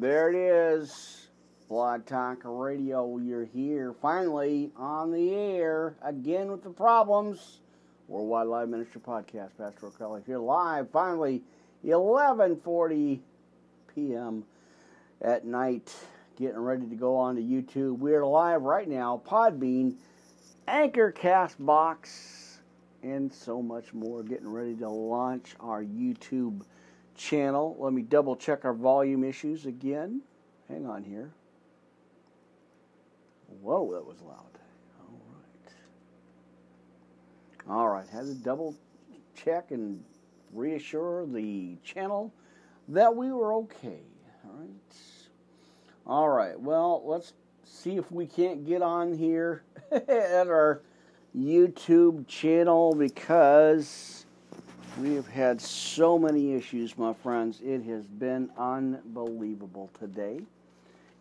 There it is. Blog Talk Radio. You're here finally on the air again with the problems. Worldwide Live Ministry Podcast. Pastor O'Kelly here live finally 11:40 p.m. at night getting ready to go on to YouTube. We're live right now Podbean, Anchor Castbox, and so much more getting ready to launch our YouTube channel. Let me double check our volume issues again. Hang on here. Whoa, that was loud. All right. All right, had to double check and reassure the channel that we were okay. All right. All right, well, let's see if we can't get on here at our YouTube channel because we have had so many issues, my friends. It has been unbelievable today.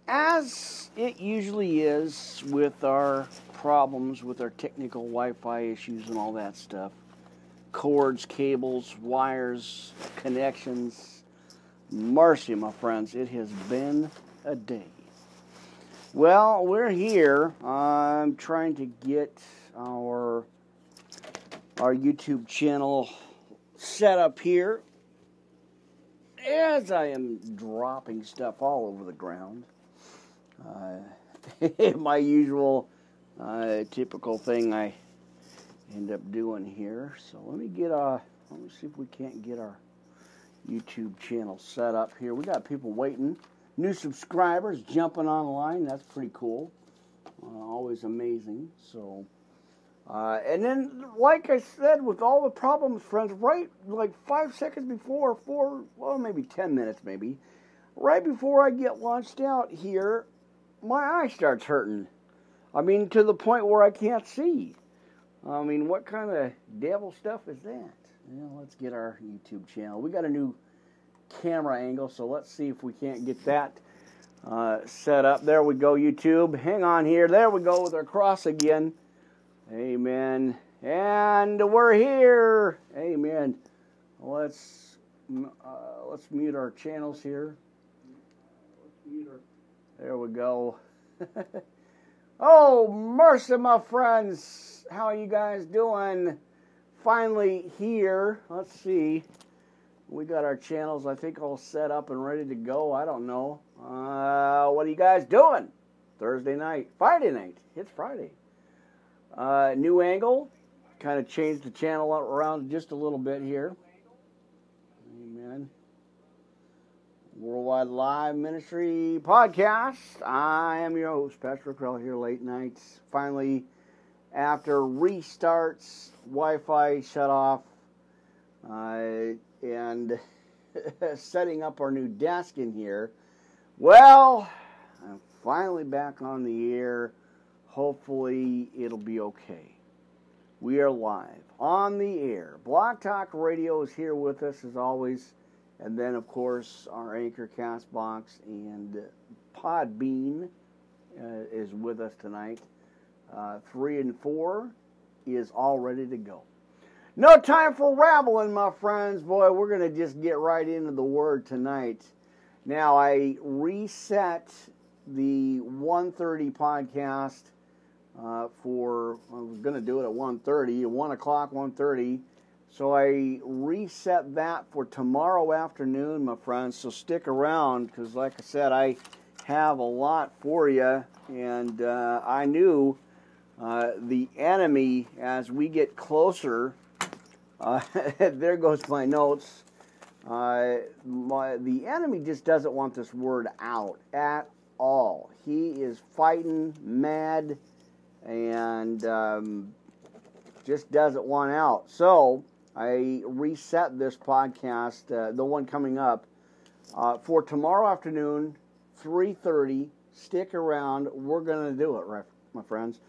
As it usually is with our problems with our technical Wi Fi issues and all that stuff cords, cables, wires, connections. Mercy, my friends, it has been a day. Well, we're here. I'm trying to get our our YouTube channel set up here as I am dropping stuff all over the ground. Uh, my usual uh, typical thing I end up doing here. So let me get a. Let me see if we can't get our YouTube channel set up here. We got people waiting, new subscribers jumping online. That's pretty cool. Uh, always amazing. So. Uh, and then, like I said, with all the problems, friends, right like five seconds before, four, well, maybe 10 minutes, maybe, right before I get launched out here, my eye starts hurting. I mean, to the point where I can't see. I mean, what kind of devil stuff is that? Well, let's get our YouTube channel. We got a new camera angle, so let's see if we can't get that uh, set up. There we go, YouTube. Hang on here. There we go with our cross again. Amen. And we're here. Amen. Let's uh, let's mute our channels here. There we go. oh, mercy, my friends. How are you guys doing? Finally here. Let's see. We got our channels, I think, all set up and ready to go. I don't know. Uh, what are you guys doing? Thursday night, Friday night. It's Friday. Uh, new angle, kind of changed the channel around just a little bit here. Amen. Worldwide Live Ministry Podcast. I am your host, Pastor Krell, here late nights. Finally, after restarts, Wi Fi shut off, uh, and setting up our new desk in here. Well, I'm finally back on the air Hopefully, it'll be okay. We are live on the air. Blog Talk Radio is here with us as always. And then, of course, our Anchor Castbox and Podbean uh, is with us tonight. Uh, three and four is all ready to go. No time for rambling, my friends. Boy, we're going to just get right into the word tonight. Now, I reset the 130 podcast uh, for I was going to do it at 1:30, 1 o'clock, 1:30. So I reset that for tomorrow afternoon, my friends. So stick around because, like I said, I have a lot for you, and uh, I knew uh, the enemy as we get closer. Uh, there goes my notes. Uh, my, the enemy just doesn't want this word out at all. He is fighting mad and um, just doesn't want out. So I reset this podcast, uh, the one coming up, uh, for tomorrow afternoon, 3.30. Stick around. We're going to do it, right, my friends.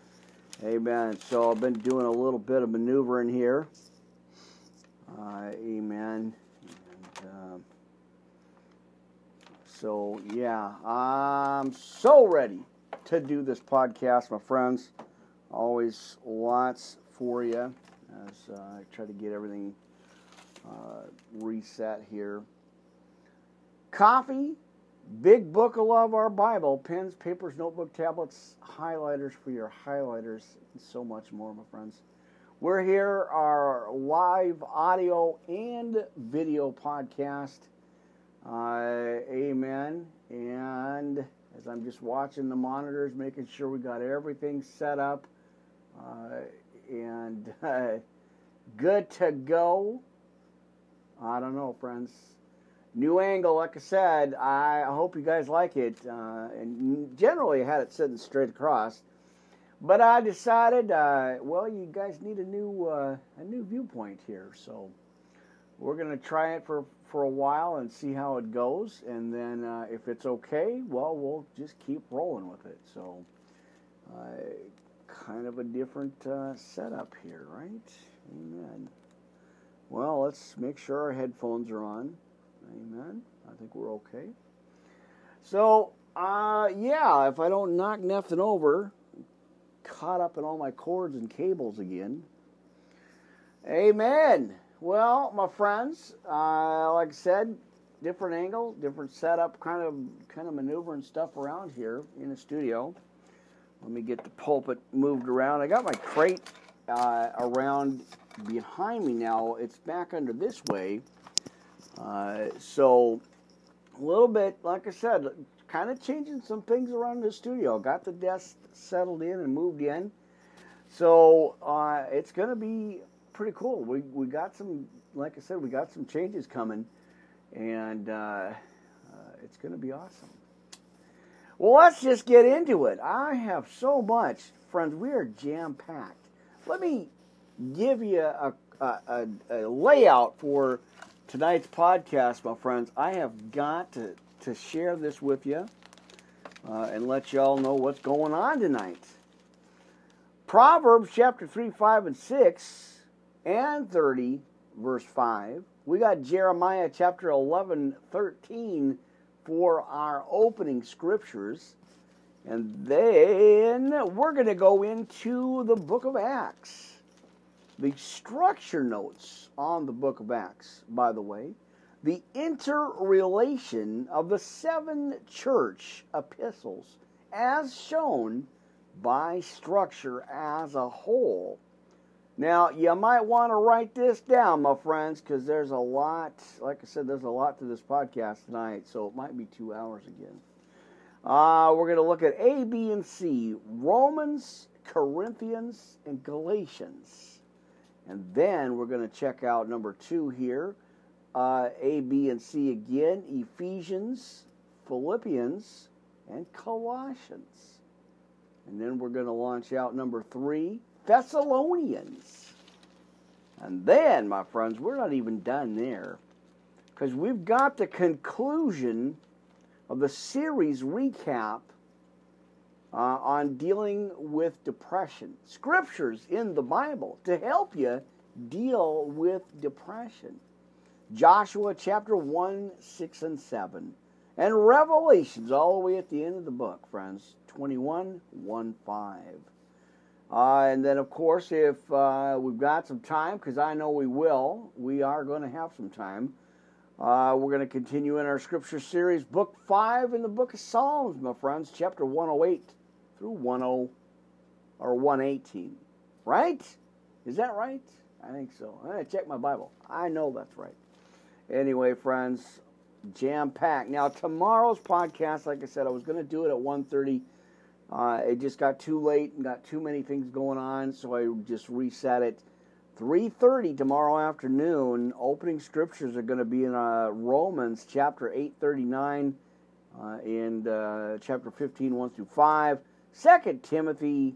Amen. So I've been doing a little bit of maneuvering here. Uh, amen. And, uh, so, yeah, I'm so ready to do this podcast, my friends. Always lots for you as uh, I try to get everything uh, reset here. Coffee Big Book of Love, our Bible, pens, papers, notebook, tablets, highlighters for your highlighters, and so much more, my friends. We're here, our live audio and video podcast. Uh, amen. And as I'm just watching the monitors, making sure we got everything set up and uh, good to go. I don't know, friends. New angle, like I said. I hope you guys like it. Uh, and generally, had it sitting straight across, but I decided, uh, well, you guys need a new uh, a new viewpoint here, so we're gonna try it for for a while and see how it goes, and then uh, if it's okay, well, we'll just keep rolling with it. So, uh, kind of a different uh, setup here, right? Amen. Well, let's make sure our headphones are on. Amen. I think we're okay. So, uh, yeah, if I don't knock nothing over, caught up in all my cords and cables again. Amen. Well, my friends, uh, like I said, different angle, different setup, kind of kind of maneuvering stuff around here in the studio. Let me get the pulpit moved around. I got my crate uh, around behind me now. It's back under this way. Uh, so a little bit, like I said, kind of changing some things around the studio. Got the desk settled in and moved in. So uh, it's going to be pretty cool. We we got some, like I said, we got some changes coming, and uh, uh, it's going to be awesome. Well, let's just get into it. I have so much, friends. We are jam packed. Let me give you a, a, a, layout for tonight's podcast, my friends. I have got to, to share this with you uh, and let y'all know what's going on tonight. Proverbs chapter 3, 5, and 6 and 30, verse 5. We got Jeremiah chapter 11, 13 for our opening scriptures. And then we're going to go into the book of Acts. The structure notes on the book of Acts, by the way, the interrelation of the seven church epistles as shown by structure as a whole. Now, you might want to write this down, my friends, because there's a lot, like I said, there's a lot to this podcast tonight, so it might be two hours again. Uh, we're going to look at A, B, and C Romans, Corinthians, and Galatians. And then we're going to check out number two here uh, A, B, and C again Ephesians, Philippians, and Colossians. And then we're going to launch out number three Thessalonians. And then, my friends, we're not even done there. Because we've got the conclusion of the series recap uh, on dealing with depression. Scriptures in the Bible to help you deal with depression. Joshua chapter 1, 6, and 7. And Revelations all the way at the end of the book, friends. 21, 1, 5. Uh, and then, of course, if uh, we've got some time, because I know we will, we are going to have some time. Uh, we're going to continue in our scripture series, Book 5 in the Book of Psalms, my friends, chapter 108 through 10 or 118. Right? Is that right? I think so. To check my Bible. I know that's right. Anyway, friends, jam packed. Now, tomorrow's podcast, like I said, I was going to do it at 1.30 uh, it just got too late and got too many things going on, so I just reset it. 3:30 tomorrow afternoon. Opening scriptures are going to be in uh, Romans chapter 8:39 uh, and uh, chapter 15 1 through 5. 2 Timothy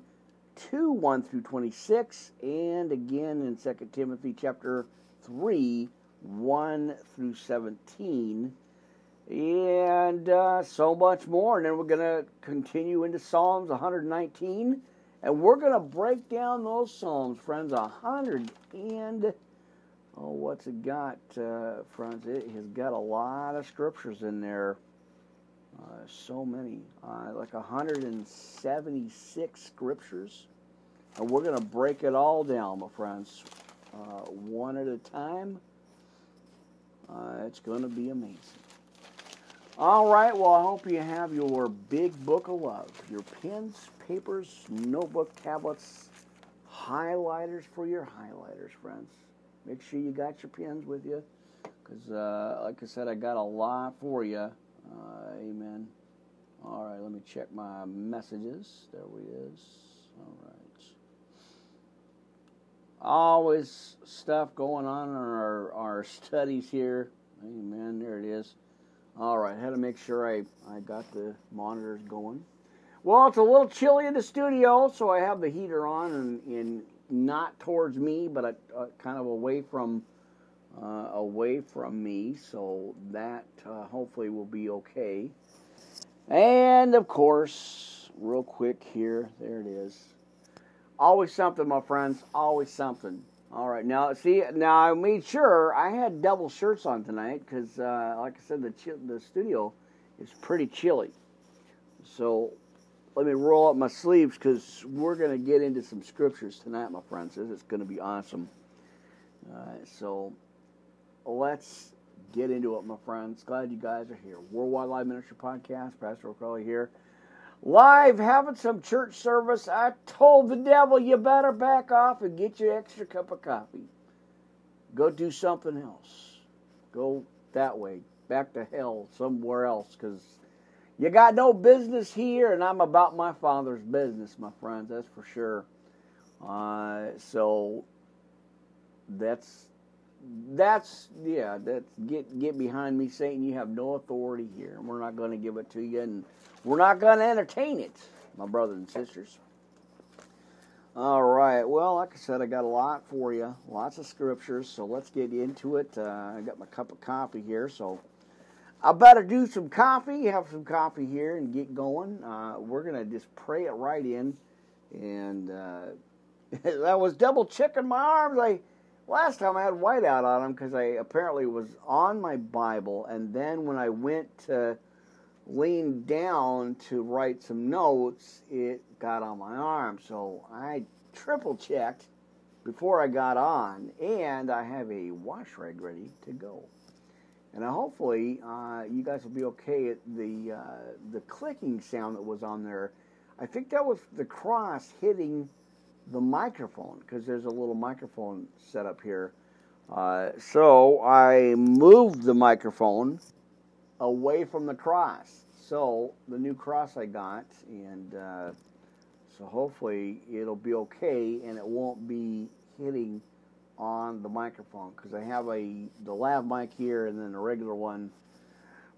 2 1 through 26, and again in 2 Timothy chapter 3 1 through 17 and uh, so much more. And then we're going to continue into Psalms 119, and we're going to break down those Psalms, friends. 100 and oh, what's it got, uh, friends? It has got a lot of scriptures in there. Uh, so many, uh, like 176 scriptures. And we're going to break it all down, my friends, uh, one at a time. Uh, it's going to be amazing. All right, well, I hope you have your big book of love, your pens, papers, notebook, tablets, highlighters for your highlighters, friends. Make sure you got your pens with you because, uh, like I said, I got a lot for you. Uh, amen. All right, let me check my messages. There we is. All right. Always stuff going on in our, our studies here. Amen. There it is. All right, had to make sure I, I got the monitors going. Well, it's a little chilly in the studio, so I have the heater on and, and not towards me, but a, a kind of away from uh, away from me. So that uh, hopefully will be okay. And of course, real quick here, there it is. Always something, my friends. Always something. All right, now see, now I made sure I had double shirts on tonight because, uh, like I said, the the studio is pretty chilly. So let me roll up my sleeves because we're going to get into some scriptures tonight, my friends. This is going to be awesome. so let's get into it, my friends. Glad you guys are here. Worldwide Live Ministry Podcast, Pastor O'Crowley here live having some church service. I told the devil, you better back off and get your extra cup of coffee. Go do something else. Go that way, back to hell, somewhere else, because you got no business here, and I'm about my father's business, my friends, that's for sure. Uh, so that's that's yeah that's get get behind me satan you have no authority here and we're not going to give it to you and we're not going to entertain it, my brothers and sisters. All right. Well, like I said, I got a lot for you, lots of scriptures. So let's get into it. Uh, I got my cup of coffee here, so I better do some coffee, have some coffee here, and get going. Uh, we're gonna just pray it right in, and uh, I was double checking my arms. I last time I had whiteout on them because I apparently was on my Bible, and then when I went to leaned down to write some notes, it got on my arm. So I triple checked before I got on, and I have a wash rag ready to go. And hopefully, uh, you guys will be okay at the uh, the clicking sound that was on there. I think that was the cross hitting the microphone because there's a little microphone set up here. Uh, so I moved the microphone away from the cross. So the new cross I got, and uh, so hopefully it'll be okay, and it won't be hitting on the microphone because I have a the lav mic here and then a regular one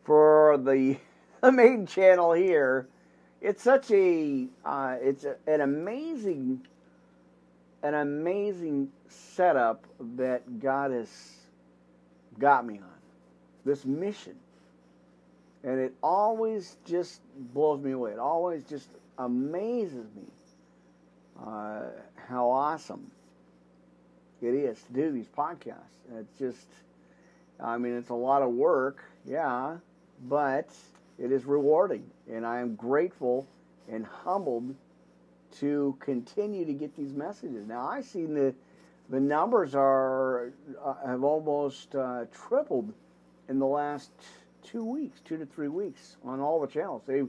for the the main channel here. It's such a uh, it's a, an amazing an amazing setup that God has got me on this mission and it always just blows me away. It always just amazes me uh, how awesome it is to do these podcasts. It's just, I mean, it's a lot of work, yeah, but it is rewarding, and I am grateful and humbled to continue to get these messages. Now I see the the numbers are uh, have almost uh, tripled in the last two weeks, two to three weeks on all the channels. They,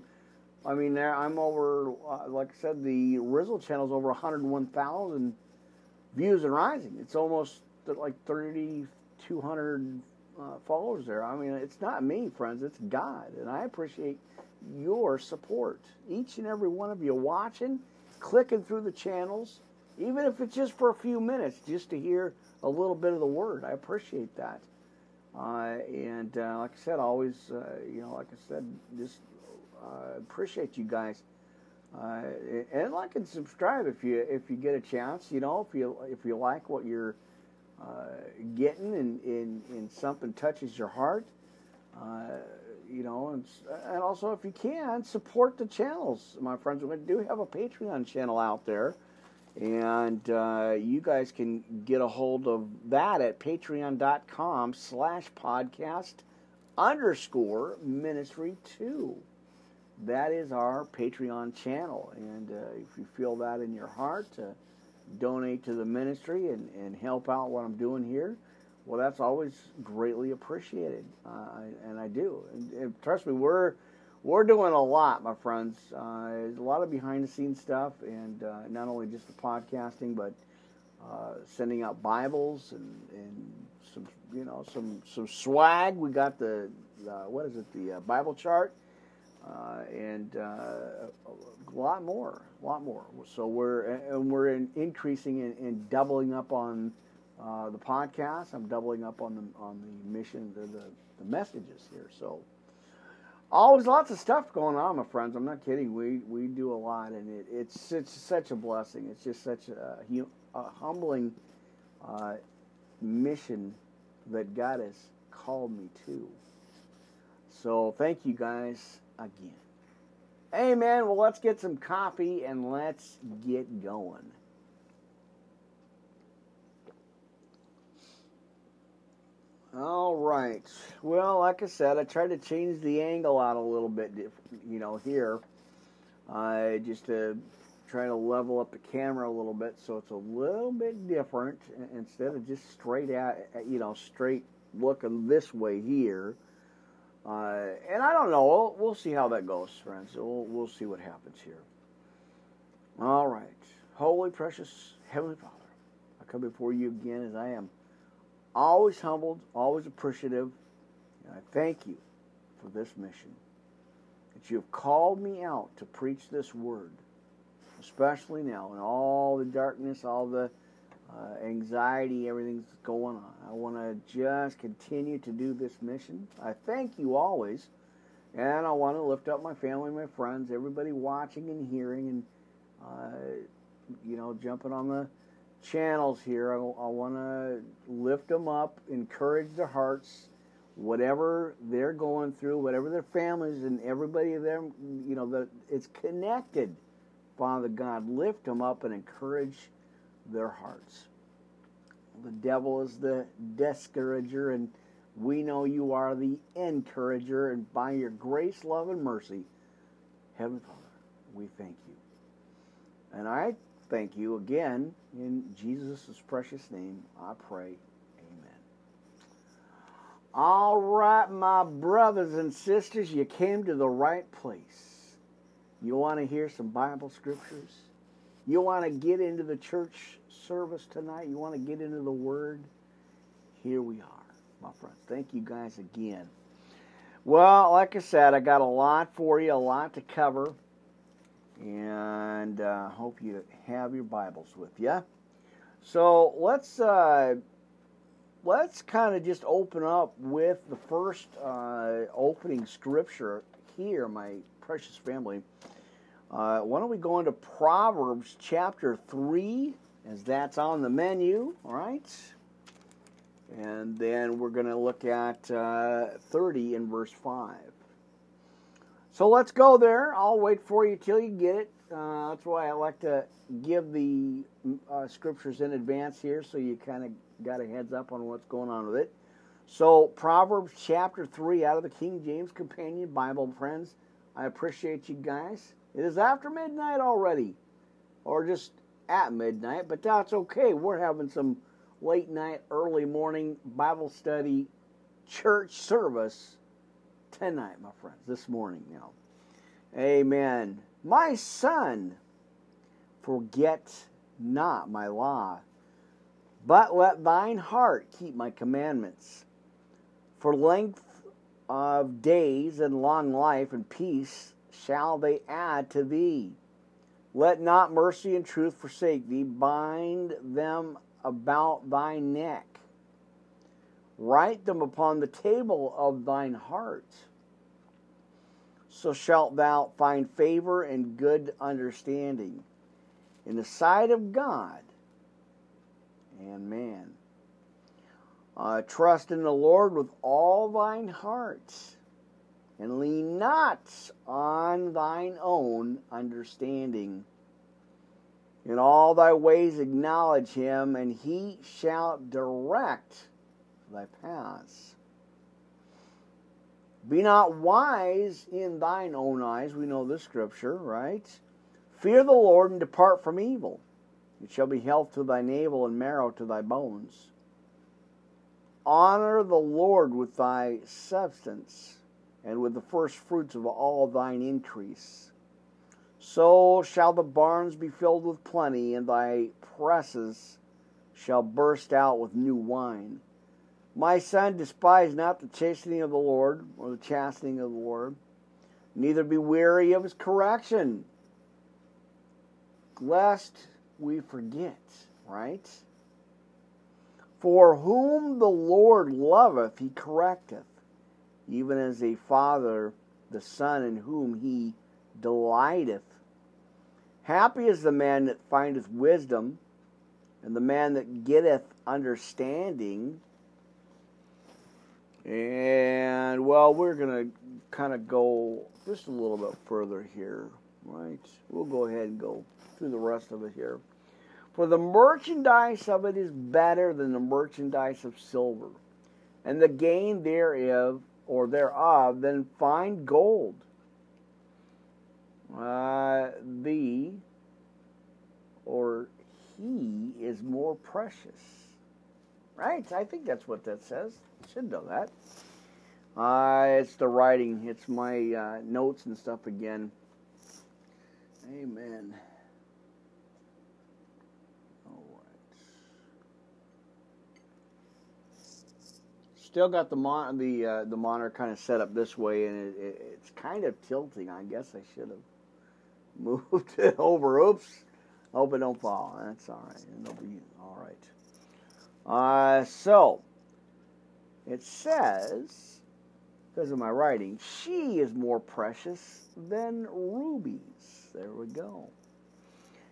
I mean, I'm over, uh, like I said, the Rizzle channel is over 101,000 views and rising. It's almost like 3,200 uh, followers there. I mean, it's not me, friends, it's God. And I appreciate your support. Each and every one of you watching, clicking through the channels, even if it's just for a few minutes, just to hear a little bit of the word. I appreciate that. Uh, and uh, like I said, always, uh, you know, like I said, just uh, appreciate you guys. Uh, and like and subscribe if you if you get a chance. You know, if you if you like what you're uh, getting and, and, and something touches your heart, you know, and, and also if you can support the channels, my friends. We do have a Patreon channel out there. And uh, you guys can get a hold of that at patreon.com slash podcast underscore ministry two. That is our Patreon channel. And uh, if you feel that in your heart to donate to the ministry and, and help out what I'm doing here, Well, that's always greatly appreciated, uh, and I do. And, and, trust me, we're we're doing a lot, my friends. Uh, there's a lot of behind the scenes stuff, and uh, not only just the podcasting, but uh, sending out Bibles and, and some you know some some swag. We got the what is it the uh, Bible chart, uh, and a lot more, a lot more. So we're and we're in increasing and, and doubling up on uh, the podcast. I'm doubling up on the on the mission, the, the, the messages here. So always lots of stuff going on, my friends. I'm not kidding. We we do a lot, and it, it's it's such a blessing. It's just such a, a humbling uh, mission that God has called me to. So thank you guys again. Amen. Well, let's get some coffee and let's get going. All right. Well, like I said, I tried to change the angle out a little bit, you know, here, uh, just to try to level up the camera a little bit so it's a little bit different instead of just straight out, you know, straight looking this way here. Uh, and I don't know. We'll, we'll, see how that goes, friends. We'll, we'll see what happens here. All right. Holy, precious Heavenly Father, I come before you again as I am always humbled, always appreciative. And I thank you for this mission. That you have called me out to preach this word, especially now in all the darkness, all the uh, anxiety, everything's going on. I want to just continue to do this mission. I thank you always. And I want to lift up my family, my friends, everybody watching and hearing, and uh, you know, jumping on the channels here. I, I want to lift them up, encourage their hearts, whatever they're going through, whatever their families and everybody of them, you know, that it's connected. Father God, lift them up and encourage their hearts. The devil is the discourager, and we know you are the encourager, and by your grace, love, and mercy, Heavenly Father, we thank you. And I thank you again. In Jesus' precious name, I pray. Amen. All right, my brothers and sisters, you came to the right place. You want to hear some Bible scriptures? You want to get into the church service tonight? You want to get into the Word? Here we are, my friends. Thank you guys again. Well, like I said, I got a lot for you, a lot to cover and uh, hope you have your Bibles with you. So let's uh, let's kind of just open up with the first uh, opening scripture here, my precious family. Uh, why don't we go into Proverbs chapter three, as that's on the menu, all right? And then we're going to look at uh, 30 in verse 5. So let's go there. I'll wait for you till you get it. Uh, that's why I like to give the uh, scriptures in advance here so you kind of got a heads up on what's going on with it. So, Proverbs chapter 3 out of the King James Companion Bible, friends. I appreciate you guys. It is after midnight already, or just at midnight, but that's okay. We're having some late night, early morning Bible study church service tonight, my friends, this morning now. Amen. My son, forget not my law, but let thine heart keep my commandments. For length of days and long life and peace shall they add to thee. Let not mercy and truth forsake thee. Bind them about thy neck. Write them upon the table of thine heart. So shalt thou find favor and good understanding in the sight of God and man. Uh, trust in the Lord with all thine heart, and lean not on thine own understanding. In all thy ways acknowledge him, and he shall direct thy paths. Be not wise in thine own eyes. We know this scripture, right? Fear the Lord and depart from evil. It shall be health to thy navel and marrow to thy bones. Honor the Lord with thy substance, and with the first fruits of all thine increase. So shall the barns be filled with plenty, and thy presses shall burst out with new wine. My son, despise not the chastening of the Lord, or the chastening of the Lord, neither be weary of his correction, lest we forget, right? For whom the Lord loveth, he correcteth, even as a father the son in whom he delighteth. Happy is the man that findeth wisdom, and the man that getteth understanding. And, well, we're going to kind of go just a little bit further here, right? We'll go ahead and go through the rest of it here. For the merchandise of it is better than the merchandise of silver, and the gain thereof or thereof than fine gold. Uh, the or he is more precious. Right? I think that's what that says. Should know that. Uh, it's the writing. It's my uh, notes and stuff again. Amen. All right. Still got the mon- the uh, the monitor kind of set up this way, and it, it, it's kind of tilting. I guess I should have moved it over. Oops. Hope it don't fall. That's all right. It'll be all right. Uh, so it says, because of my writing, she is more precious than rubies. There we go.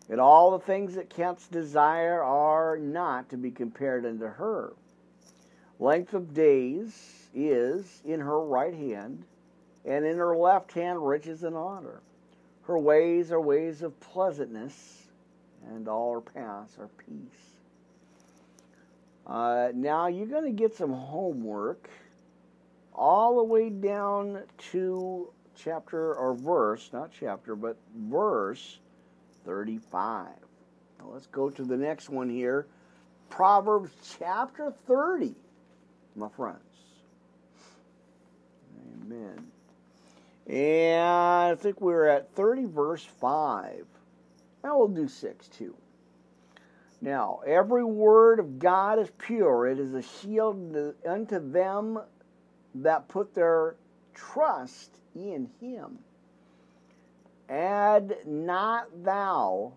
And all the things that canst desire are not to be compared unto her. Length of days is in her right hand, and in her left hand riches and honor. Her ways are ways of pleasantness, and all her paths are peace. Uh, now you're going to get some homework all the way down to chapter or verse, not chapter, but verse 35. Now let's go to the next one here Proverbs chapter 30 my friends. Amen. And I think we're at 30 verse 5. Now we'll do 6 too. Now, every word of God is pure. It is a shield unto them that put their trust in him. Add not thou,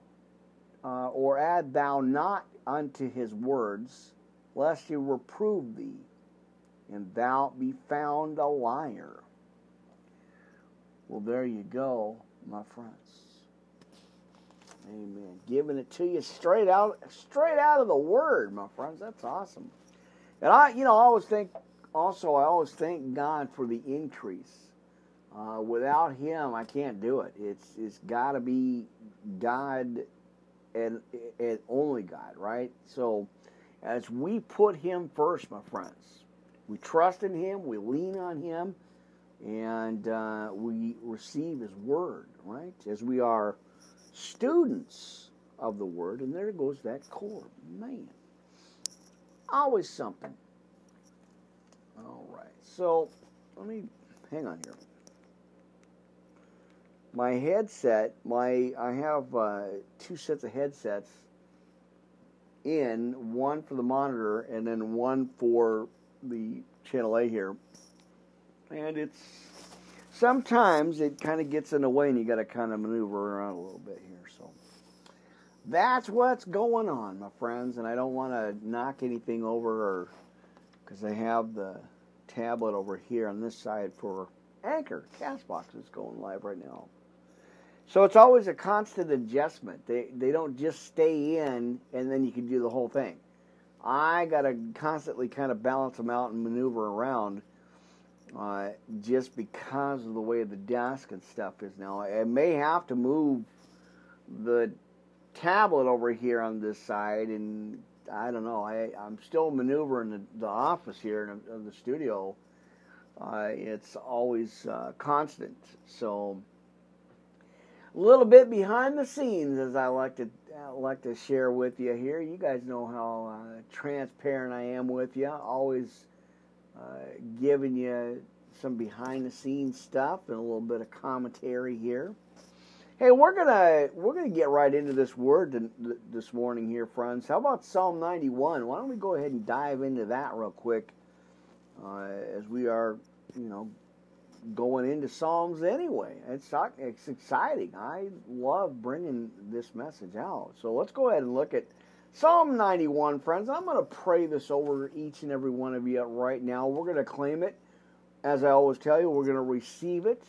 uh, or add thou not unto his words, lest he reprove thee and thou be found a liar. Well, there you go, my friends. Amen. Giving it to you straight out, straight out of the Word, my friends. That's awesome. And I, you know, I always think. Also, I always thank God for the increase. Uh, without Him, I can't do it. It's it's got to be God, and and only God, right? So, as we put Him first, my friends, we trust in Him, we lean on Him, and uh, we receive His Word, right? As we are students of the Word, and there goes that core. Man, always something. All right, so let me hang on here. My headset, my I have uh, two sets of headsets in, one for the monitor and then one for the channel A here, and it's sometimes it kind of gets in the way, and you got to kind of maneuver around a little bit here. So that's what's going on, my friends, and I don't want to knock anything over, because I have the tablet over here on this side for Anchor. Castbox is going live right now. So it's always a constant adjustment. They they don't just stay in and then you can do the whole thing. I got to constantly kind of balance them out and maneuver around uh, just because of the way the desk and stuff is now. I may have to move the tablet over here on this side, and I don't know. I, I'm still maneuvering the, the office here in the, in the studio. Uh, it's always uh, constant. So a little bit behind the scenes, as I like to I like to share with you here. You guys know how uh, transparent I am with you. Always uh, giving you some behind the scenes stuff and a little bit of commentary here. Hey, we're gonna we're gonna get right into this word this morning here, friends. How about Psalm 91? Why don't we go ahead and dive into that real quick, uh, as we are, you know, going into Psalms anyway. It's it's exciting. I love bringing this message out. So let's go ahead and look at Psalm 91, friends. I'm going to pray this over each and every one of you right now. We're going to claim it. As I always tell you, we're going to receive it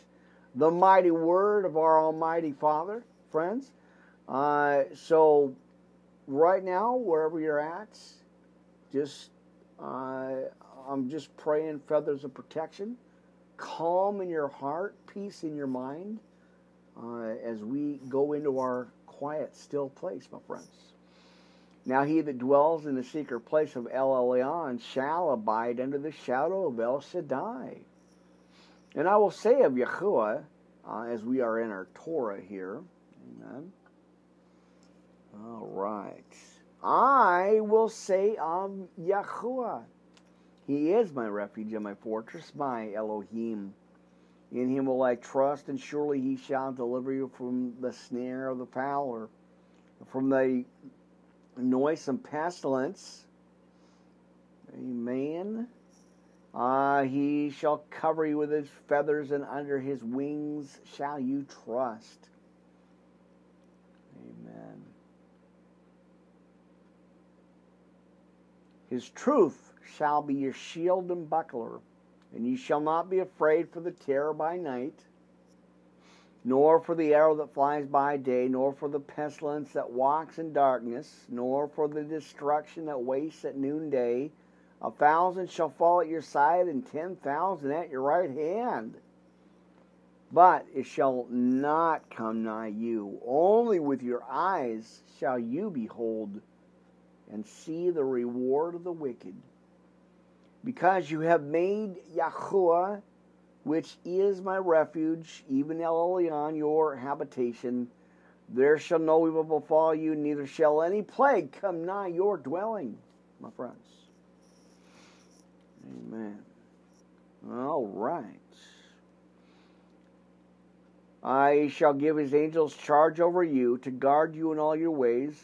the mighty word of our Almighty Father, friends. Uh, so, right now, wherever you're at, just uh, I'm just praying feathers of protection, calm in your heart, peace in your mind, uh, as we go into our quiet, still place, my friends. Now he that dwells in the secret place of El Elyon shall abide under the shadow of El Shaddai. And I will say of Yahuwah, uh, as we are in our Torah here, amen. All right. I will say of Yahuwah, He is my refuge and my fortress, my Elohim. In Him will I trust, and surely He shall deliver you from the snare of the fowler, from the noisome pestilence. Amen. Ah, uh, he shall cover you with his feathers, and under his wings shall you trust. Amen. His truth shall be your shield and buckler, and ye shall not be afraid for the terror by night, nor for the arrow that flies by day, nor for the pestilence that walks in darkness, nor for the destruction that wastes at noonday. A thousand shall fall at your side, and ten thousand at your right hand. But it shall not come nigh you. Only with your eyes shall you behold and see the reward of the wicked. Because you have made Yahuwah, which is my refuge, even El Elyon, your habitation, there shall no evil befall you, neither shall any plague come nigh your dwelling, my friends. Amen. All right. I shall give his angels charge over you to guard you in all your ways,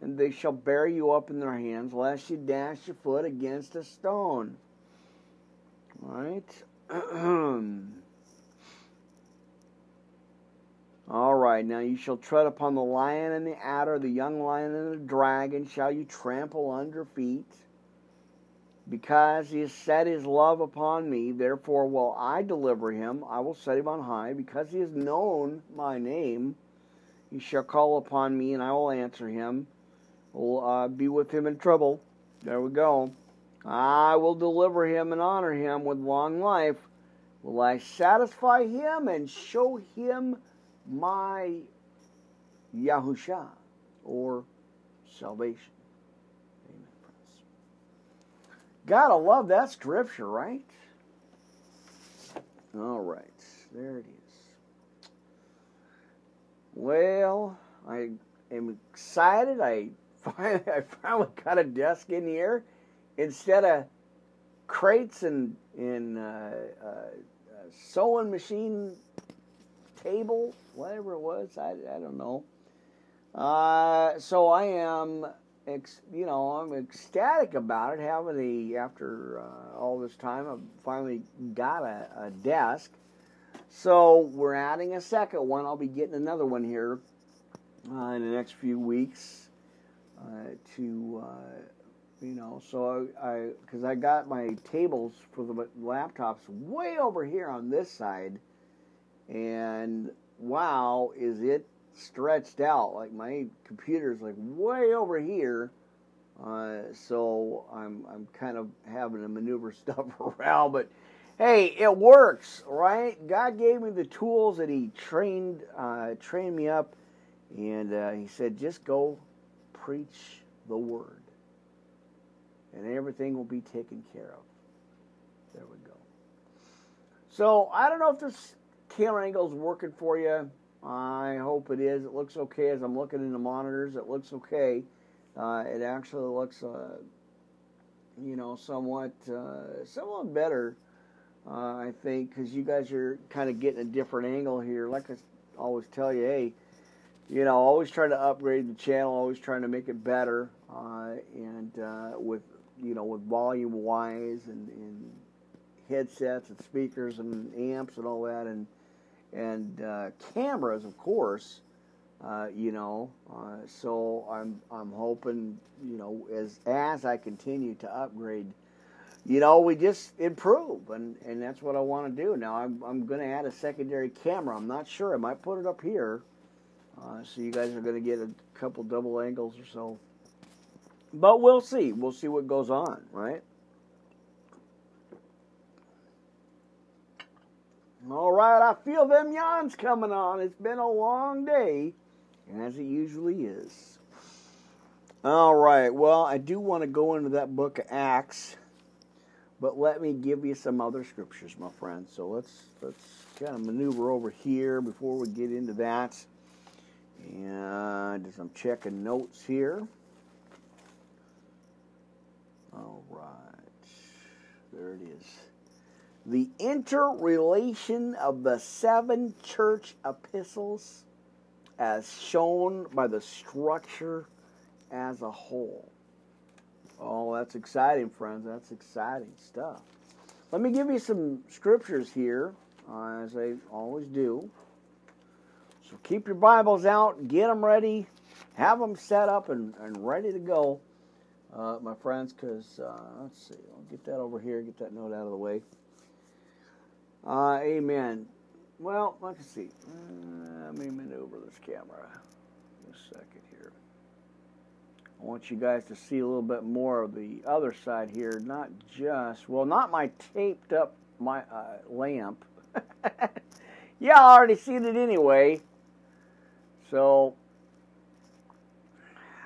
and they shall bear you up in their hands, lest you dash your foot against a stone. All right. All right, now you shall tread upon the lion and the adder, the young lion and the dragon shall you trample under feet. Because he has set his love upon me, therefore will I deliver him. I will set him on high. Because he has known my name, he shall call upon me, and I will answer him. Will uh, be with him in trouble. There we go. I will deliver him and honor him with long life. Will I satisfy him and show him my Yahusha or salvation? Amen, friends. Gotta love that scripture, right? All right, there it is. Well, I am excited. I finally, I finally got a desk in here instead of crates and in uh, uh, sewing machine table, whatever it was. I, I don't know. Uh, so I am you know, I'm ecstatic about it. Having the after uh, all this time, I've finally got a, a, desk. So we're adding a second one. I'll be getting another one here uh, in the next few weeks uh, to, uh, you know, so I because I, I got my tables for the laptops way over here on this side, and wow, is it stretched out. Like my computer's like way over here. Uh, so I'm I'm kind of having to maneuver stuff around, but hey, it works, right? God gave me the tools that He trained uh, trained me up, and uh, He said, just go preach the word, and everything will be taken care of. There we go. So I don't know if this camera angle is working for you. I hope it is. It looks okay as I'm looking in the monitors. It looks okay. Uh, it actually looks, uh, you know, somewhat, uh, somewhat better. Uh, I think because you guys are kind of getting a different angle here. Like I always tell you, hey, you know, always trying to upgrade the channel, always trying to make it better, uh, and uh, with you know, with volume wise and, and headsets and speakers and amps and all that, and and uh, cameras, of course. Uh, you know, uh, so I'm I'm hoping you know as as I continue to upgrade, you know, we just improve, and and that's what I want to do. Now I'm I'm going to add a secondary camera. I'm not sure. I might put it up here, uh, so you guys are going to get a couple double angles or so. But we'll see. We'll see what goes on, right? All right, I feel them yawns coming on. It's been a long day, as it usually is. All right, well, I do want to go into that book of Acts, but let me give you some other scriptures, my friends. So let's let's kind of maneuver over here before we get into that. And I'm checking notes here. All right, there it is the interrelation of the seven church epistles as shown by the structure as a whole. Oh, that's exciting, friends. That's exciting stuff. Let me give you some scriptures here, uh, as I always do. So keep your Bibles out, get them ready, have them set up and, and ready to go, uh, my friends, because, uh, let's see, I'll get that over here, get that note out of the way. Uh, amen. Well, let me see. Uh, let me maneuver this camera. A second here. I want you guys to see a little bit more of the other side here. Not just, well, not my taped up my uh, lamp. yeah, I already seen it anyway. So,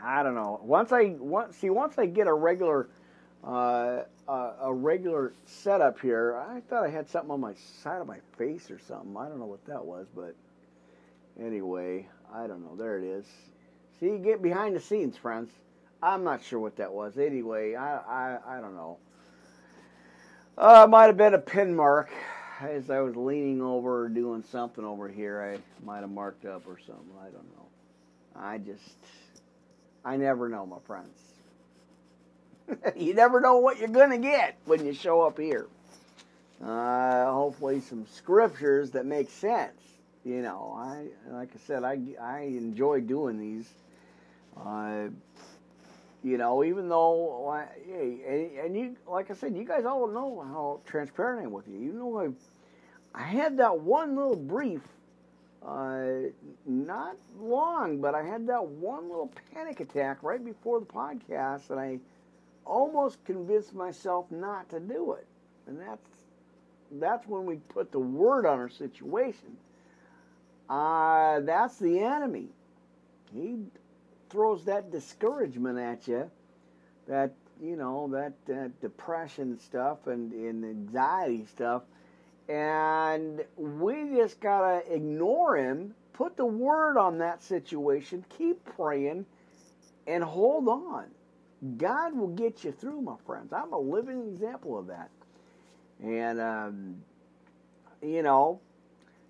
I don't know. Once I once see once I get a regular uh, uh, a regular setup here. I thought I had something on my side of my face or something. I don't know what that was, but anyway, I don't know. There it is. See, get behind the scenes, friends. I'm not sure what that was. Anyway, I I, I don't know. Uh, might have been a pin mark as I was leaning over doing something over here. I might have marked up or something. I don't know. I just, I never know, my friends. you never know what you're going to get when you show up here. Uh, hopefully, some scriptures that make sense. You know, I like I said, I, I enjoy doing these. Uh, you know, even though, hey, and you, like I said, you guys all know how transparent I am with you. You know, I, I had that one little brief, uh, not long, but I had that one little panic attack right before the podcast, and I almost convinced myself not to do it. And that's that's when we put the word on our situation. Uh, that's the enemy. He throws that discouragement at you, that you know that uh, depression stuff and, and anxiety stuff, and we just gotta ignore him. Put the word on that situation. Keep praying, and hold on God will get you through, my friends. I'm a living example of that. And, um, you know,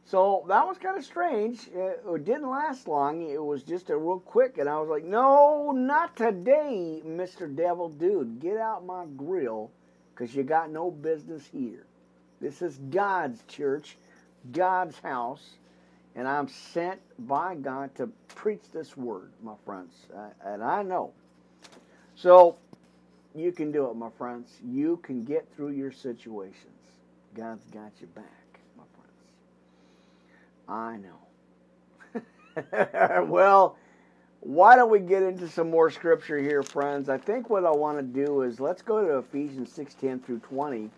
so that was kind of strange. It, didn't last long. It was just a real quick, and I was like, no, not today, Mr. Devil Dude. Get out my grill because you got no business here. This is God's church, God's house, and I'm sent by God to preach this word, my friends. Uh, and I know so you can do it, my friends. You can get through your situations. God's got you back, my friends. I know. well, why don't we get into some more scripture here, friends? I think what I want to do is let's go to Ephesians 6 10 through 20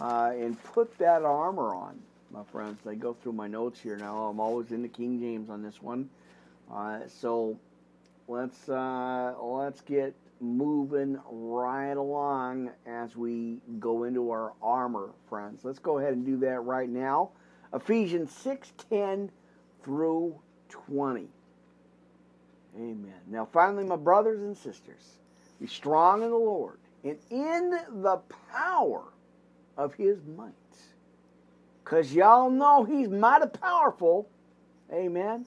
uh, and put that armor on, my friends. I go through my notes here now. I'm always in the King James on this one. Uh, so let's uh, let's get moving right along as we go into our armor, friends. Let's go ahead and do that right now. Ephesians 6:10 through 20. Amen. Now, finally, my brothers and sisters, be strong in the Lord and in the power of his might. Because y'all know he's mighty powerful. Amen.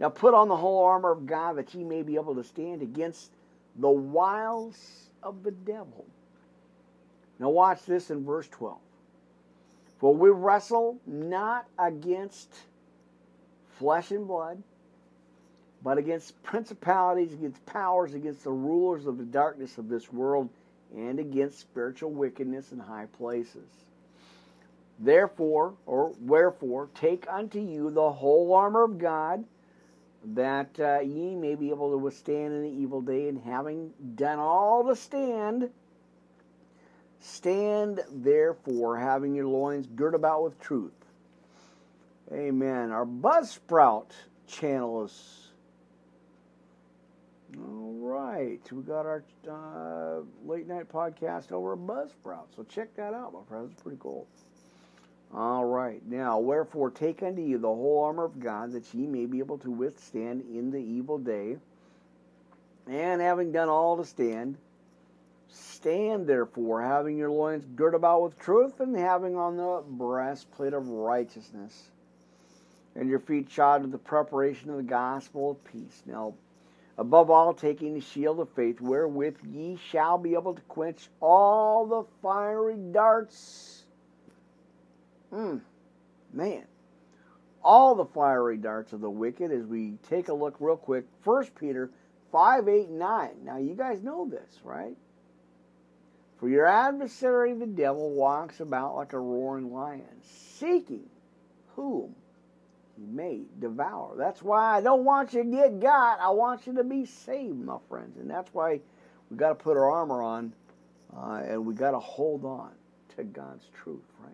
Now put on the whole armor of God that ye may be able to stand against the wiles of the devil. Now watch this in verse 12. For we wrestle not against flesh and blood, but against principalities, against powers, against the rulers of the darkness of this world, and against spiritual wickedness in high places. Therefore, or wherefore, take unto you the whole armor of God, that uh, ye may be able to withstand in the evil day, and having done all to stand, stand therefore, having your loins girt about with truth. Amen. Our Buzzsprout channel is all right, we got our uh, late night podcast over at Buzzsprout, so check that out, my friends. It's pretty cool. All right, now wherefore take unto you the whole armor of God, that ye may be able to withstand in the evil day, and having done all to stand, stand therefore, having your loins girt about with truth, and having on the breastplate of righteousness, and your feet shod with the preparation of the gospel of peace. Now Above all, taking the shield of faith, wherewith ye shall be able to quench all the fiery darts. Hmm, man. All the fiery darts of the wicked as we take a look real quick. First Peter 5, 8, 9. Now, you guys know this, right? For your adversary, the devil, walks about like a roaring lion, seeking whom may devour. That's why I don't want you to get got. I want you to be saved, my friends. And that's why we got to put our armor on uh, and we got to hold on to God's truth, right?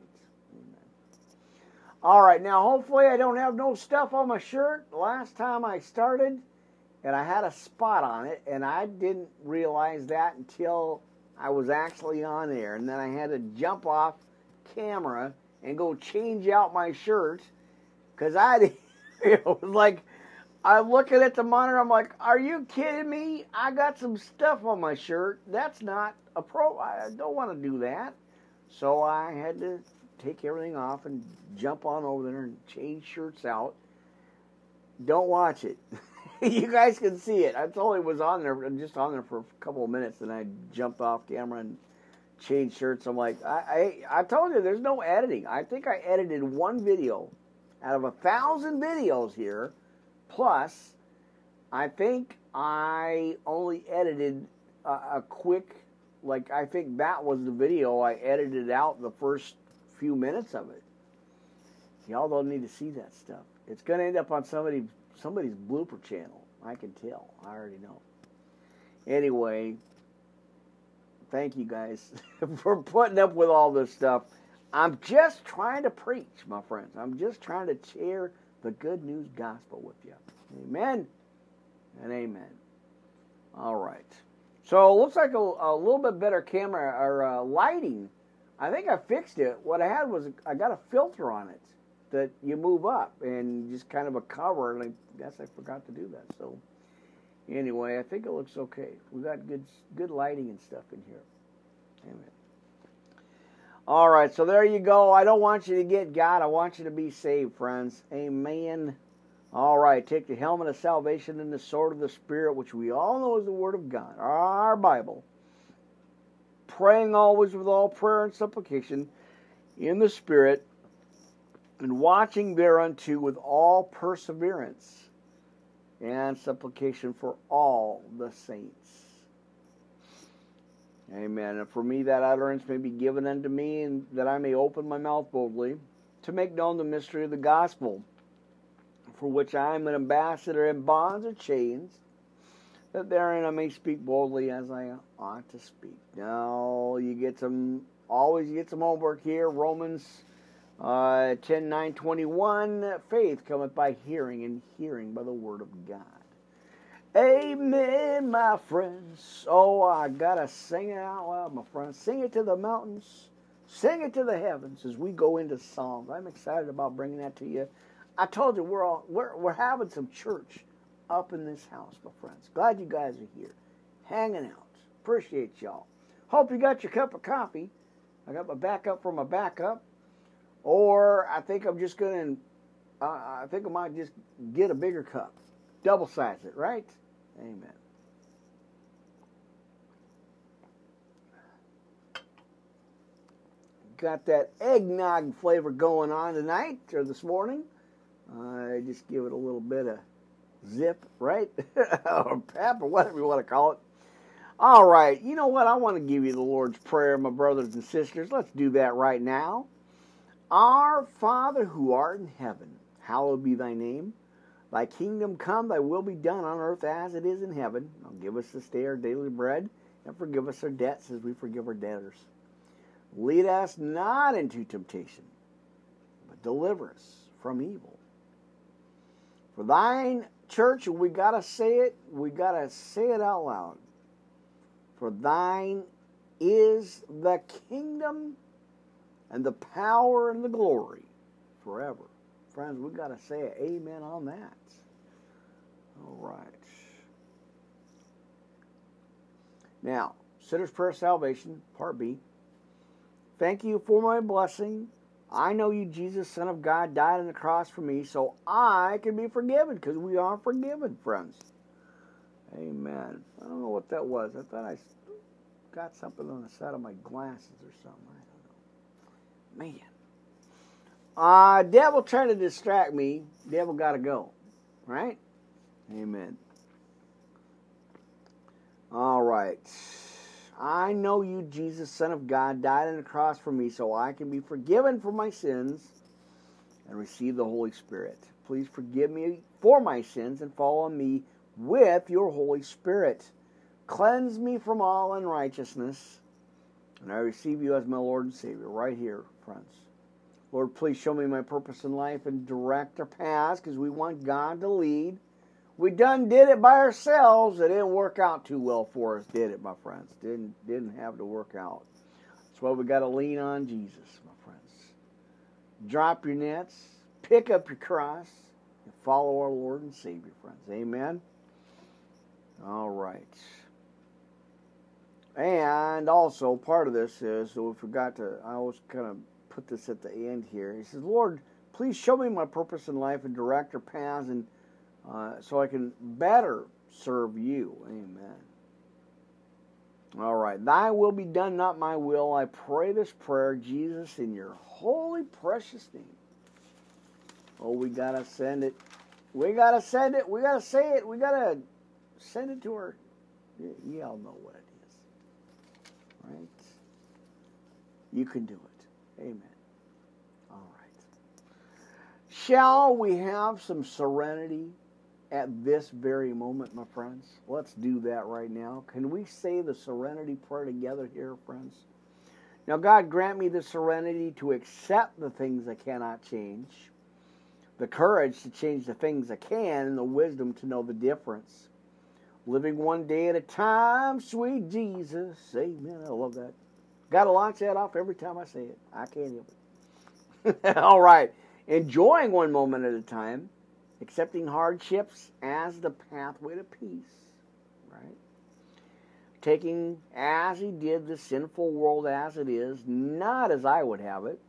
Amen. All right, now hopefully I don't have no stuff on my shirt. Last time I started, and I had a spot on it, and I didn't realize that until I was actually on air. And then I had to jump off camera and go change out my shirt because I, know, was like, I'm looking at the monitor. I'm like, are you kidding me? I got some stuff on my shirt. That's not a pro. I don't want to do that. So I had to take everything off and jump on over there and change shirts out. Don't watch it. you guys can see it. I only was on there, I'm just on there for a couple of minutes, and I jumped off camera and changed shirts. I'm like, I, I, I told you, there's no editing. I think I edited one video out of a thousand videos here, plus, I think I only edited a, a quick, like, I think that was the video I edited out the first few minutes of it. Y'all don't need to see that stuff. It's going to end up on somebody somebody's blooper channel. I can tell. I already know. Anyway, thank you guys for putting up with all this stuff. I'm just trying to preach, my friends. I'm just trying to share the good news gospel with you. Amen and amen. All right. So it looks like a, a little bit better camera or uh, lighting. I think I fixed it. What I had was I got a filter on it that you move up and just kind of a cover. And I guess I forgot to do that. So anyway, I think it looks okay. We got good good lighting and stuff in here. Amen. All right, so there you go. I don't want you to get God. I want you to be saved, friends. Amen. All right, take the helmet of salvation and the sword of the Spirit, which we all know is the Word of God, our Bible. Praying always with all prayer and supplication in the Spirit, and watching thereunto with all perseverance and supplication for all the saints. Amen. And for me, that utterance may be given unto me, and that I may open my mouth boldly to make known the mystery of the gospel, for which I am an ambassador in bonds or chains, that therein I may speak boldly as I ought to speak. Now, you get some, always you get some homework here. Romans uh, 10 9 21. Faith cometh by hearing, and hearing by the word of God. Amen, my friends. Oh, I gotta sing it out loud, my friends. Sing it to the mountains. Sing it to the heavens as we go into Psalms. I'm excited about bringing that to you I told you we're all we're we're having some church up in this house, my friends. Glad you guys are here, hanging out. Appreciate y'all. Hope you got your cup of coffee. I got my backup for my backup, or I think I'm just gonna. Uh, I think I might just get a bigger cup, double size it, right? Amen. Got that eggnog flavor going on tonight or this morning. I just give it a little bit of zip, right? or pep, or whatever you want to call it. All right, you know what? I want to give you the Lord's Prayer, my brothers and sisters. Let's do that right now. Our Father who art in heaven, hallowed be thy name. Thy kingdom come, thy will be done on earth as it is in heaven. Now give us this day our daily bread, and forgive us our debts as we forgive our debtors. Lead us not into temptation, but deliver us from evil. For thine church, we got to say it, we got to say it out loud. For thine is the kingdom and the power and the glory forever. Friends, we've got to say amen on that. All right. Now, Sinner's Prayer of Salvation, Part B. Thank you for my blessing. I know you, Jesus, Son of God, died on the cross for me so I can be forgiven because we are forgiven, friends. Amen. I don't know what that was. I thought I got something on the side of my glasses or something. I don't know. Man. Uh, devil trying to distract me. Devil got to go. Right? Amen. All right. I know you, Jesus, Son of God, died on the cross for me so I can be forgiven for my sins and receive the Holy Spirit. Please forgive me for my sins and follow me with your Holy Spirit. Cleanse me from all unrighteousness, and I receive you as my Lord and Savior right here, friends. Lord, please show me my purpose in life and direct our paths because we want God to lead. We done did it by ourselves. It didn't work out too well for us, did it, my friends? Didn't didn't have to work out. That's why we got to lean on Jesus, my friends. Drop your nets, pick up your cross, and follow our Lord and Savior, friends. Amen. All right. And also, part of this is, so we forgot to, I always kind of put this at the end here. He says, Lord, please show me my purpose in life and direct our paths and uh, so I can better serve you. Amen. All right. Thy will be done, not my will. I pray this prayer, Jesus, in your holy, precious name. Oh, we got to send it. We got to send it. We got to say it. We got to send it to her. Y'all know what it is. Right? You can do it. Amen. All right. Shall we have some serenity at this very moment, my friends? Let's do that right now. Can we say the serenity prayer together here, friends? Now, God, grant me the serenity to accept the things I cannot change, the courage to change the things I can, and the wisdom to know the difference living one day at a time, sweet Jesus. Amen. I love that. Got to launch that off every time I say it. I can't help it. All right. Enjoying one moment at a time, accepting hardships as the pathway to peace. Right? Taking as he did the sinful world as it is, not as I would have it,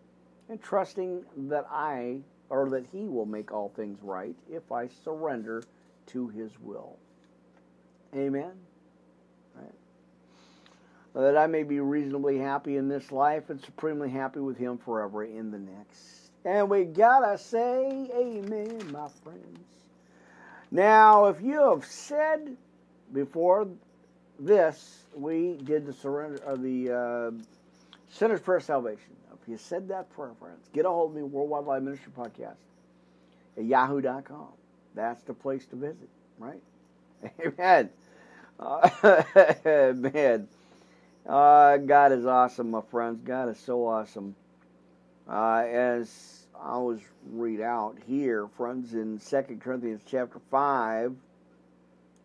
and trusting that I or that he will make all things right if I surrender to his will. Amen. Right. That I may be reasonably happy in this life and supremely happy with Him forever in the next. And we gotta say amen, my friends. Now, if you have said before this, we did the surrender of the uh, Sinner's Prayer Salvation. If you said that prayer, friends, get a hold of me, Worldwide Live Ministry Podcast at yahoo.com. That's the place to visit, right? Amen. Uh, man, uh, God is awesome, my friends. God is so awesome. Uh, as I always read out here, friends, in Second Corinthians chapter 5,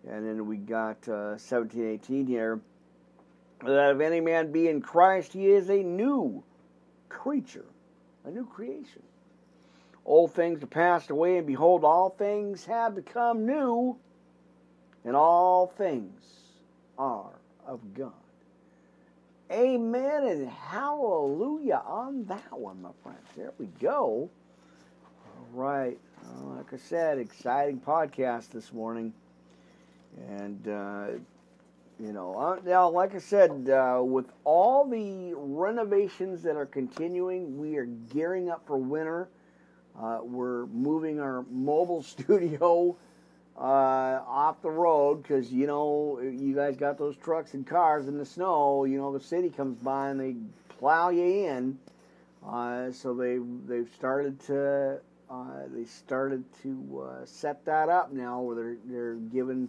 and then we got uh, 17, 18 here, that if any man be in Christ, he is a new creature, a new creation. Old things are passed away, and behold, all things have become new, and all things are of God. Amen and hallelujah on that one, my friends. There we go. All right. Like I said, exciting podcast this morning. And, uh, you know, uh, now, like I said, uh, with all the renovations that are continuing, we are gearing up for winter. Uh, we're moving our mobile studio uh, off the road because you know you guys got those trucks and cars in the snow. You know the city comes by and they plow you in. Uh, so they they've started to uh, they started to uh, set that up now where they're they're giving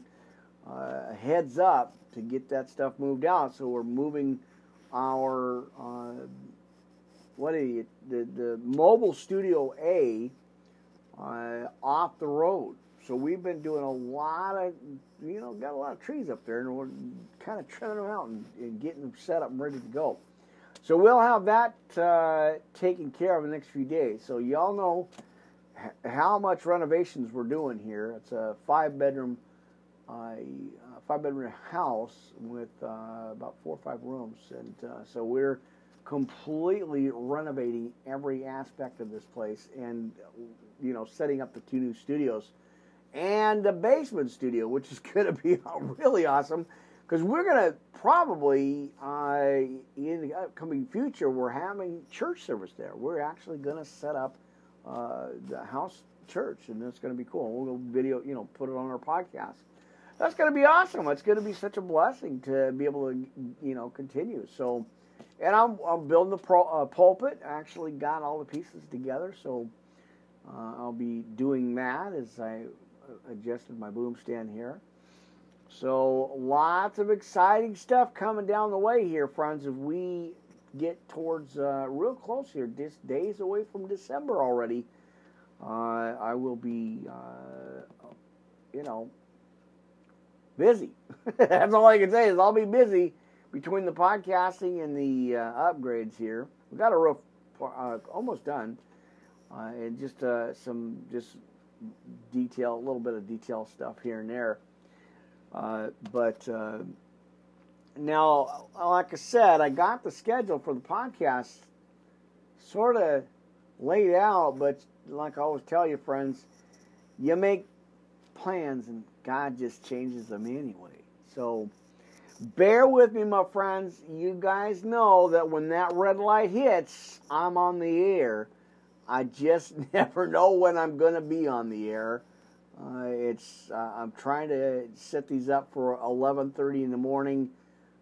uh, a heads up to get that stuff moved out. So we're moving our uh, what are you the the mobile studio A off the road so we've been doing a lot of, you know, got a lot of trees up there, and we're kind of trimming them out and, and getting them set up and ready to go. So we'll have that uh, taken care of in the next few days. So y'all know how much renovations we're doing here. It's a five bedroom, uh, five bedroom house with uh, about four or five rooms, and uh, so we're completely renovating every aspect of this place, and you know, setting up the two new studios and the basement studio, which is going to be really awesome because we're going to probably uh, in the upcoming future we're having church service there. We're actually going to set up uh, the house church, and that's going to be cool. We'll video, you know, put it on our podcast. That's going to be awesome. It's going to be such a blessing to be able to, you know, continue. So, and I'm, I'm building the pro, uh, pulpit. I actually got all the pieces together, so uh, I'll be doing that as I adjusted my boom stand here. So lots of exciting stuff coming down the way here, friends. If we get towards uh, real close here, just days away from December already, uh, I will be, uh, you know, busy. That's all I can say is I'll be busy between the podcasting and the uh, upgrades here. We got a roof uh, almost done, uh, and just some just detail, a little bit of detail stuff here and there. Uh, but uh, now, like I said, I got the schedule for the podcast sort of laid out, but like I always tell you, friends, you make plans and God just changes them anyway. So bear with me, my friends. You guys know that when that red light hits, I'm on the air. I just never know when I'm going to be on the air. Uh, it's uh, I'm trying to set these up for 11:30 in the morning.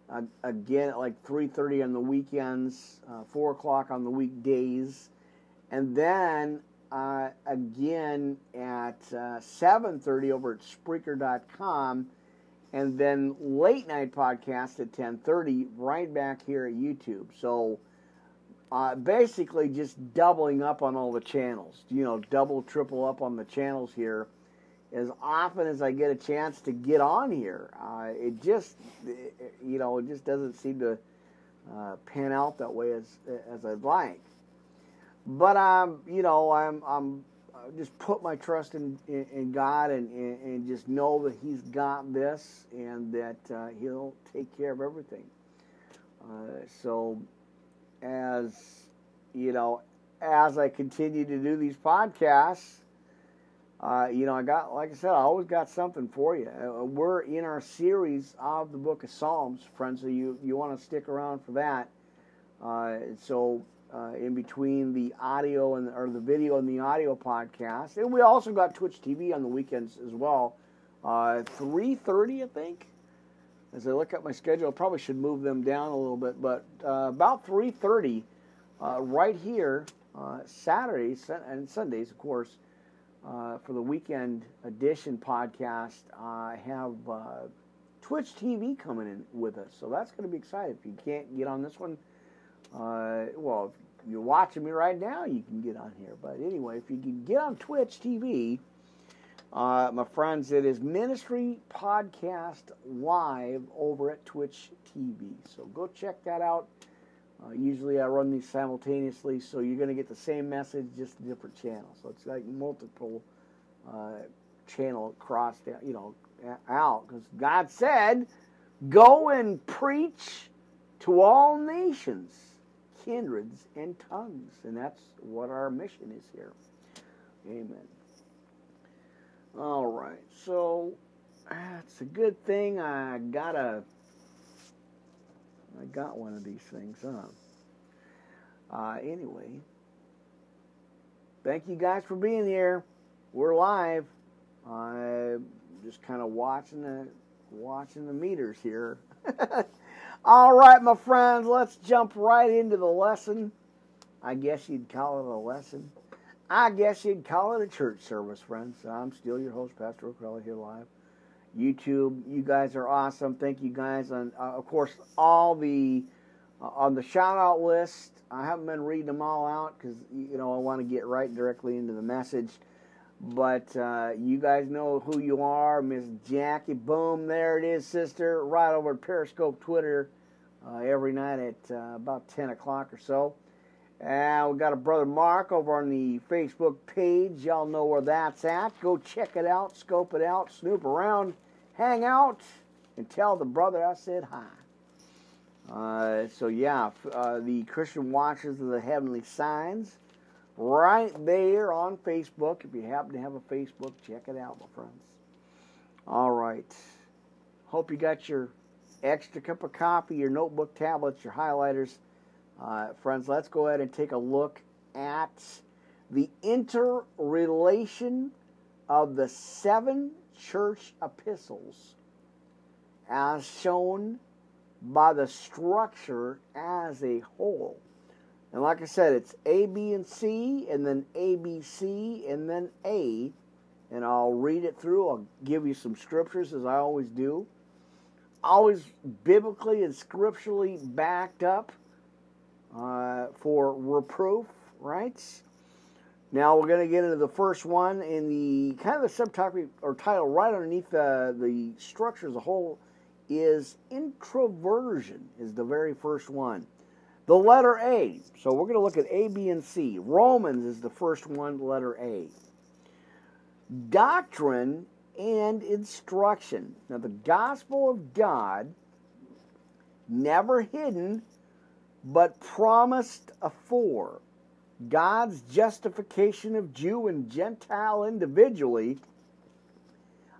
Uh, again, at like 3:30 on the weekends, uh, 4 o'clock on the weekdays, and then uh, again at 7:30 uh, over at Spreaker.com, and then late night podcast at 10:30 right back here at YouTube. So uh, basically just doubling up on all the channels. You know, double, triple up on the channels here. As often as I get a chance to get on here, uh, it just, you know, it just doesn't seem to uh, pan out that way as as I'd like. But I'm, you know, I'm I'm just put my trust in in, in God and, and, and just know that He's got this and that uh, He'll take care of everything. Uh, so as you know, as I continue to do these podcasts, uh, you know, I got, like I said, I always got something for you. Uh, we're in our series of the Book of Psalms, friends. So you you want to stick around for that. Uh, so uh, in between the audio and or the video and the audio podcast, and we also got Twitch TV on the weekends as well. Uh, three thirty, I think as I look at my schedule, I probably should move them down a little bit, but uh, about 3.30 uh, right here, uh, Saturdays and Sundays, of course, uh, for the weekend edition podcast, I have uh, Twitch TV coming in with us, so that's going to be exciting. If you can't get on this one, uh, well, if you're watching me right now, you can get on here. But anyway, if you can get on Twitch TV, uh, my friends, it is Ministry Podcast Live over at Twitch TV. So go check that out. Uh, usually I run these simultaneously, so you're going to get the same message, just different channel. So it's like multiple uh, channel out, you know, out because God said, "Go and preach to all nations, kindreds, and tongues," and that's what our mission is here. Amen. All right, so it's a good thing I got a I got one of these things, huh? Uh, anyway, thank you guys for being here. We're live. I'm just kind of watching the watching the meters here. All right, my friends, let's jump right into the lesson. I guess you'd call it a lesson. I guess you'd call it a church service, friends. I'm still your host, Pastor O'Crella, here live. YouTube. You guys are awesome. Thank you guys. And uh, of course, all the uh, on the shout out list. I haven't been reading them all out because you know I want to get right directly into the message. But uh, you guys know who you are, Miss Jackie. Boom, there it is, sister. Right over Periscope Twitter uh, every night at uh, about 10 o'clock or so. And we got a brother Mark over on the Facebook page. Y'all know where that's at. Go check it out, scope it out, snoop around, hang out, and tell the brother I said hi. Uh, so yeah, uh, the Christian Watchers of the Heavenly Signs, right there on Facebook. If you happen to have a Facebook, check it out, my friends. All right. Hope you got your extra cup of coffee, your notebook tablets, your highlighters uh, friends, let's go ahead and take a look at the interrelation of the seven church epistles as shown by the structure as a whole. And like I said, it's A, B, and C, and then A, B, C, and then A. And I'll read it through. I'll give you some scriptures, as I always do. Always biblically and scripturally backed up uh, for reproof, right? Now we're going to get into the first one in the kind of the subtopic or title right underneath the, the structure as a whole is introversion is the very first one. The letter A. So we're going to look at A, B, and C. Romans is the first one, letter A. Doctrine and instruction. Now the gospel of God, never hidden, but promised afore. God's justification of Jew and Gentile individually,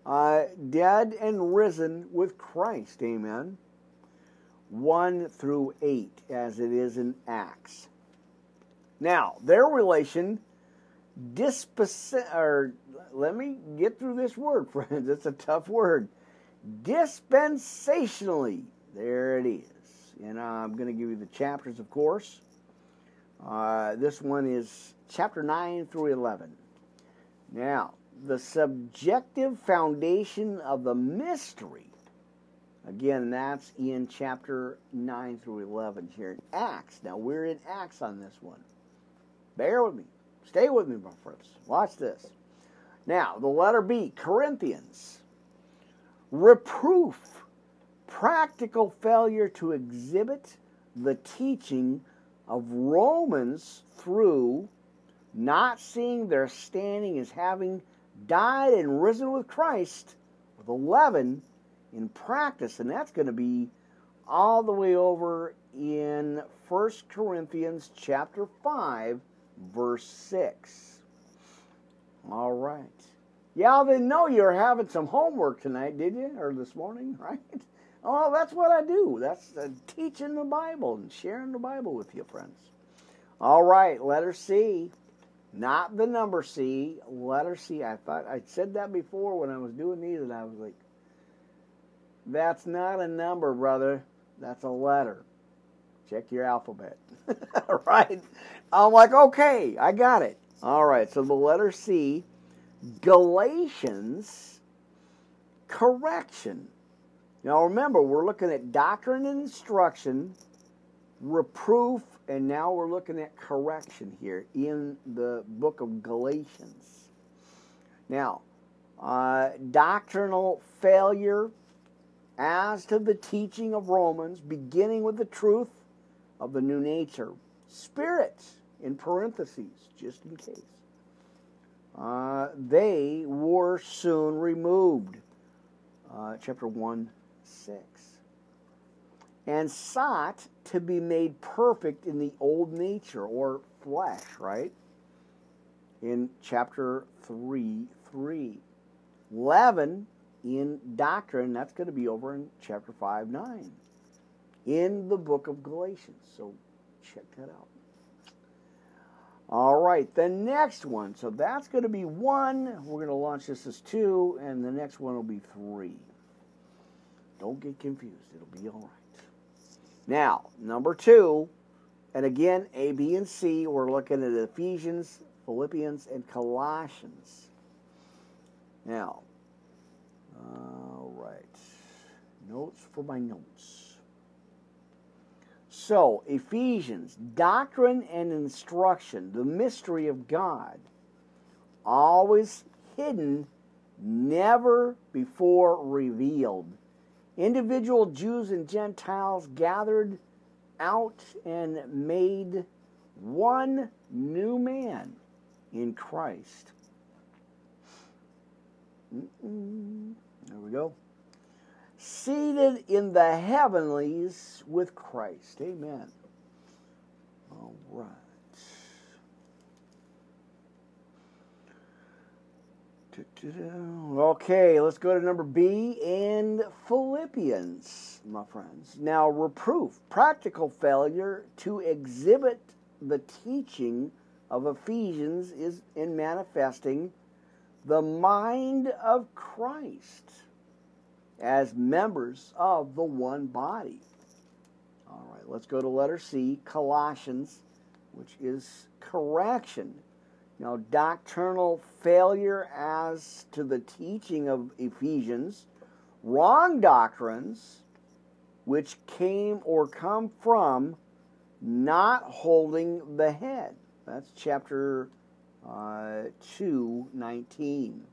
uh, dead and risen with Christ. Amen. 1 through 8, as it is in Acts. Now, their relation, dispensa- or let me get through this word, friends. It's a tough word. Dispensationally, there it is and I'm going to give you the chapters, of course. Uh, this one is chapter 9 through 11. Now, the subjective foundation of the mystery. Again, that's in chapter 9 through 11 here in Acts. Now, we're in Acts on this one. Bear with me. Stay with me, my friends. Watch this. Now, the letter B, Corinthians. Reproof practical failure to exhibit the teaching of Romans through not seeing their standing as having died and risen with Christ, with 11 in practice. And that's going to be all the way over in 1 Corinthians chapter 5, verse 6. All right. Y'all didn't know you were having some homework tonight, did you? Or this morning, right? Oh, that's what I do. That's uh, teaching the Bible and sharing the Bible with you, friends. All right, letter C. Not the number C, letter C. I thought I'd said that before when I was doing these, and I was like, that's not a number, brother. That's a letter. Check your alphabet. right? I'm like, okay, I got it. All right, so the letter C, Galatians, correction. Now remember, we're looking at doctrine and instruction, reproof, and now we're looking at correction here in the book of Galatians. Now, uh, doctrinal failure as to the teaching of Romans, beginning with the truth of the new nature. Spirit, in parentheses, just in case. Uh, they were soon removed. Uh, chapter 1, 6. And sought to be made perfect in the old nature or flesh, right? In chapter 3, 3. Leaven in doctrine, that's going to be over in chapter 5, 9. In the book of Galatians. So check that out. All right, the next one. So that's going to be one. We're going to launch this as two, and the next one will be three. Don't get confused. It'll be all right. Now, number two, and again, A, B, and C, we're looking at Ephesians, Philippians, and Colossians. Now, all right. Notes for my notes. So, Ephesians, doctrine and instruction, the mystery of God, always hidden, never before revealed. Individual Jews and Gentiles gathered out and made one new man in Christ. Mm-mm. There we go seated in the heavenlies with Christ. Amen. All right. Okay, let's go to number B and Philippians, my friends. Now, reproof, practical failure to exhibit the teaching of Ephesians is in manifesting the mind of Christ as members of the one body. All right, let's go to letter C, Colossians, which is correction. Now, doctrinal failure as to the teaching of Ephesians, wrong doctrines which came or come from not holding the head. That's chapter uh, 2, 19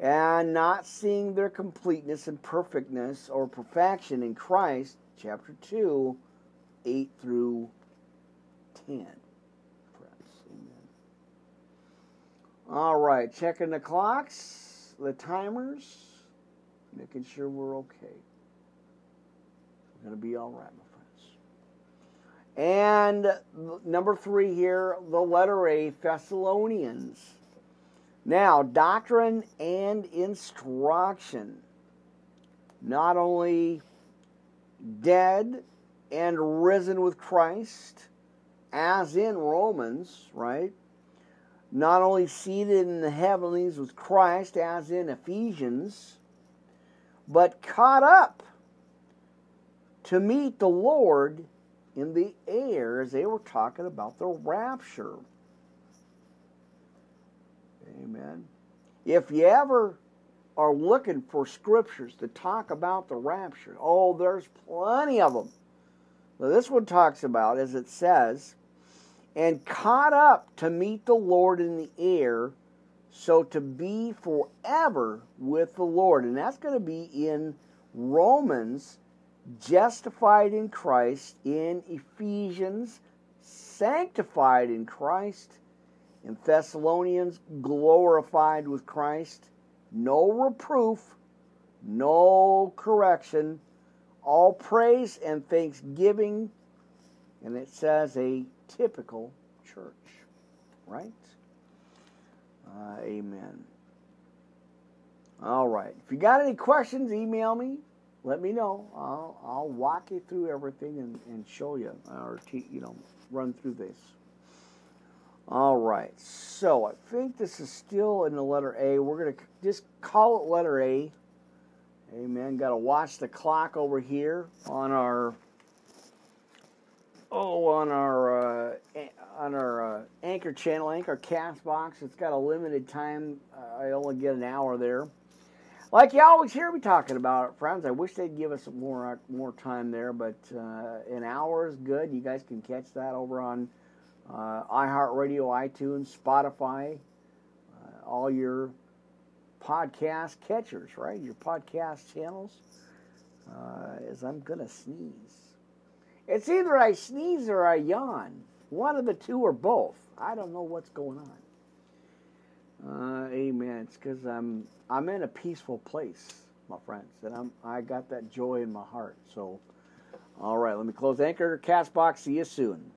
and not seeing their completeness and perfectness or perfection in Christ, chapter 2, 8 through 10. Friends, amen. All right, checking the clocks, the timers, making sure we're okay. We're going to be all right, my friends. And number three here, the letter A, Thessalonians. Now, doctrine and instruction. Not only dead and risen with Christ, as in Romans, right? Not only seated in the heavenlies with Christ, as in Ephesians, but caught up to meet the Lord in the air as they were talking about the rapture. Amen. If you ever are looking for scriptures to talk about the rapture, oh, there's plenty of them. Now, this one talks about, as it says, and caught up to meet the Lord in the air, so to be forever with the Lord. And that's going to be in Romans, justified in Christ, in Ephesians, sanctified in Christ, in Thessalonians, glorified with Christ, no reproof, no correction, all praise and thanksgiving, and it says a typical church, right? Uh, amen. All right. If you got any questions, email me. Let me know. I'll, I'll walk you through everything and, and show you, or te- you know, run through this. All right, so I think this is still in the letter A. We're to just call it letter A. Amen. Got to watch the clock over here on our oh on our uh, on our uh, anchor channel, Anchor Castbox. It's got a limited time. Uh, I only get an hour there. Like you always hear me talking about it, friends. I wish they'd give us more uh, more time there, but uh, an hour is good. You guys can catch that over on uh, iHeartRadio, iTunes, Spotify, all your podcast catchers, right? Your podcast channels. As I'm to sneeze. It's either I sneeze or I yawn. One of the two or both. I don't know what's going on. Uh, amen. It's because I'm I'm in a peaceful place, my friends, and I'm I got that joy in my heart. So, all right, let me close Anchor Castbox. See you soon.